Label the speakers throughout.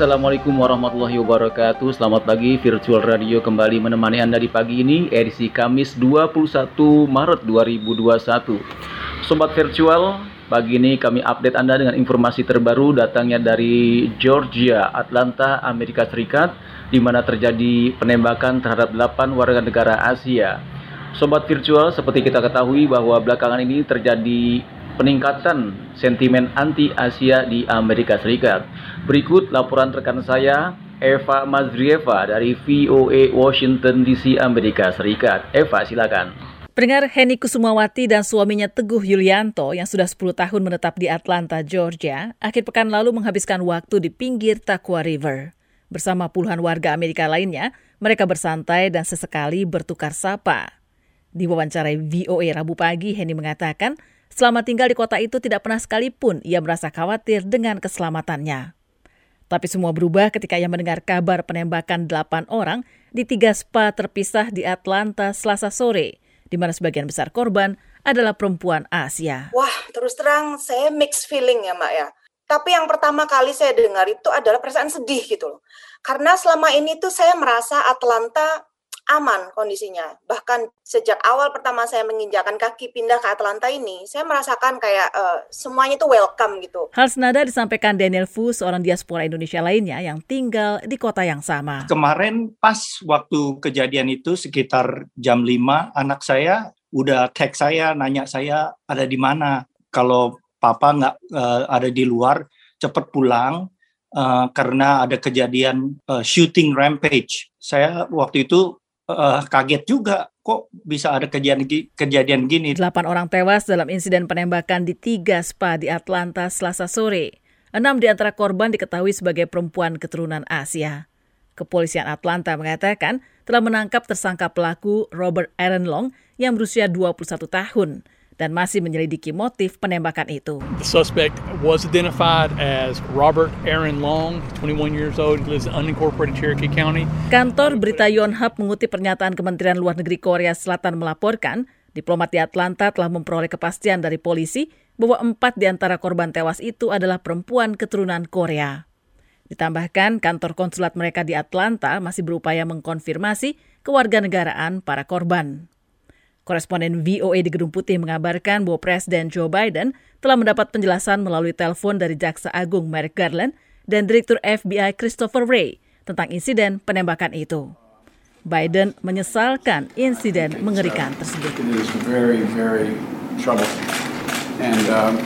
Speaker 1: Assalamualaikum warahmatullahi wabarakatuh. Selamat pagi, Virtual Radio kembali menemani Anda di pagi ini Edisi Kamis 21 Maret 2021 Sobat Virtual, pagi ini kami update Anda dengan informasi terbaru datangnya dari Georgia, Atlanta, Amerika Serikat di mana terjadi penembakan terhadap 8 warga negara Asia. Sobat Virtual, seperti kita ketahui bahwa belakangan ini terjadi peningkatan sentimen anti-Asia di Amerika Serikat. Berikut laporan rekan saya, Eva Mazrieva dari VOA Washington DC, Amerika Serikat. Eva, silakan.
Speaker 2: Pendengar Heni Kusumawati dan suaminya Teguh Yulianto yang sudah 10 tahun menetap di Atlanta, Georgia, akhir pekan lalu menghabiskan waktu di pinggir Takwa River. Bersama puluhan warga Amerika lainnya, mereka bersantai dan sesekali bertukar sapa. Di wawancarai VOA Rabu pagi, Heni mengatakan Selama tinggal di kota itu tidak pernah sekalipun ia merasa khawatir dengan keselamatannya. Tapi semua berubah ketika ia mendengar kabar penembakan delapan orang di tiga spa terpisah di Atlanta selasa sore, di mana sebagian besar korban adalah perempuan Asia.
Speaker 3: Wah, terus terang saya mixed feeling ya Mbak ya. Tapi yang pertama kali saya dengar itu adalah perasaan sedih gitu loh. Karena selama ini tuh saya merasa Atlanta aman kondisinya. Bahkan sejak awal pertama saya menginjakan kaki pindah ke Atlanta ini, saya merasakan kayak uh, semuanya itu welcome gitu.
Speaker 2: Hal senada disampaikan Daniel Fu, seorang diaspora Indonesia lainnya yang tinggal di kota yang sama.
Speaker 4: Kemarin pas waktu kejadian itu sekitar jam 5, anak saya udah tag saya, nanya saya ada di mana. Kalau papa nggak uh, ada di luar, cepet pulang. Uh, karena ada kejadian uh, shooting rampage. Saya waktu itu uh, kaget juga kok bisa ada kejadian kejadian gini.
Speaker 2: Delapan orang tewas dalam insiden penembakan di tiga spa di Atlanta Selasa sore. Enam di antara korban diketahui sebagai perempuan keturunan Asia. Kepolisian Atlanta mengatakan telah menangkap tersangka pelaku Robert Aaron Long yang berusia 21 tahun dan masih menyelidiki motif penembakan itu.
Speaker 5: The suspect was identified as Robert Aaron Long, 21 years old, lives in unincorporated Cherokee County.
Speaker 2: Kantor berita Yonhap mengutip pernyataan Kementerian Luar Negeri Korea Selatan melaporkan diplomat di Atlanta telah memperoleh kepastian dari polisi bahwa empat di antara korban tewas itu adalah perempuan keturunan Korea. Ditambahkan, kantor konsulat mereka di Atlanta masih berupaya mengkonfirmasi kewarganegaraan para korban. Koresponden VOA di Gedung Putih mengabarkan bahwa Presiden Joe Biden telah mendapat penjelasan melalui telepon dari Jaksa Agung Merrick Garland dan Direktur FBI Christopher Wray tentang insiden penembakan itu. Biden menyesalkan insiden mengerikan tersebut. Um,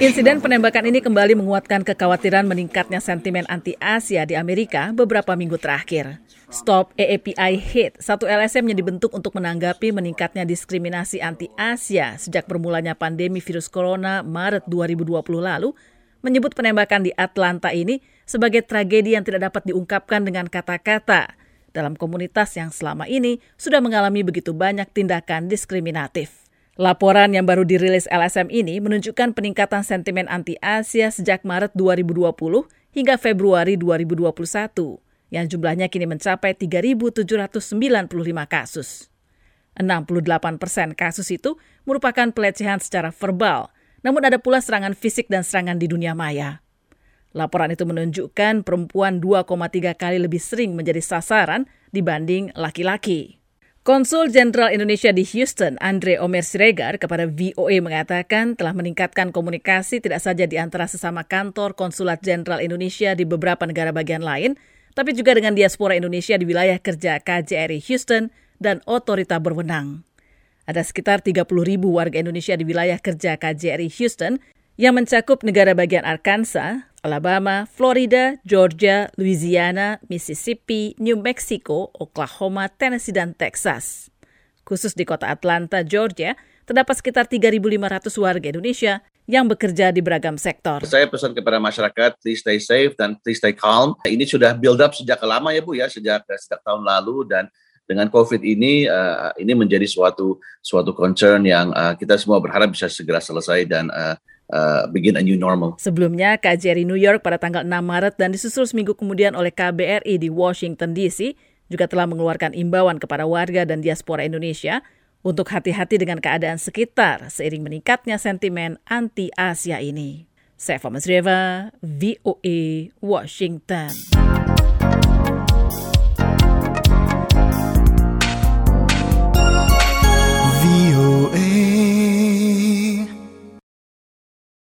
Speaker 2: insiden penembakan ini kembali menguatkan kekhawatiran meningkatnya sentimen anti-Asia di Amerika beberapa minggu terakhir. Stop AAPI Hate, satu LSM yang dibentuk untuk menanggapi meningkatnya diskriminasi anti-Asia sejak bermulanya pandemi virus corona Maret 2020 lalu, menyebut penembakan di Atlanta ini sebagai tragedi yang tidak dapat diungkapkan dengan kata-kata dalam komunitas yang selama ini sudah mengalami begitu banyak tindakan diskriminatif. Laporan yang baru dirilis LSM ini menunjukkan peningkatan sentimen anti-Asia sejak Maret 2020 hingga Februari 2021, yang jumlahnya kini mencapai 3.795 kasus. 68 persen kasus itu merupakan pelecehan secara verbal, namun ada pula serangan fisik dan serangan di dunia maya. Laporan itu menunjukkan perempuan 2,3 kali lebih sering menjadi sasaran dibanding laki-laki. Konsul Jenderal Indonesia di Houston, Andre Omer Siregar, kepada VOA mengatakan telah meningkatkan komunikasi tidak saja di antara sesama kantor Konsulat Jenderal Indonesia di beberapa negara bagian lain, tapi juga dengan diaspora Indonesia di wilayah kerja KJRI Houston dan otorita berwenang. Ada sekitar 30 ribu warga Indonesia di wilayah kerja KJRI Houston yang mencakup negara bagian Arkansas, Alabama, Florida, Georgia, Louisiana, Mississippi, New Mexico, Oklahoma, Tennessee, dan Texas. Khusus di kota Atlanta, Georgia, terdapat sekitar 3.500 warga Indonesia yang bekerja di beragam sektor.
Speaker 6: Saya pesan kepada masyarakat, please stay safe dan please stay calm. Ini sudah build up sejak lama ya Bu ya, sejak sejak tahun lalu dan dengan COVID ini uh, ini menjadi suatu suatu concern yang uh, kita semua berharap bisa segera selesai dan uh, uh, begin a new normal.
Speaker 2: Sebelumnya, KJRI New York pada tanggal 6 Maret dan disusul seminggu kemudian oleh KBRI di Washington DC juga telah mengeluarkan imbauan kepada warga dan diaspora Indonesia untuk hati-hati dengan keadaan sekitar seiring meningkatnya sentimen anti-Asia ini. Saya Masrieva, VOA, Washington.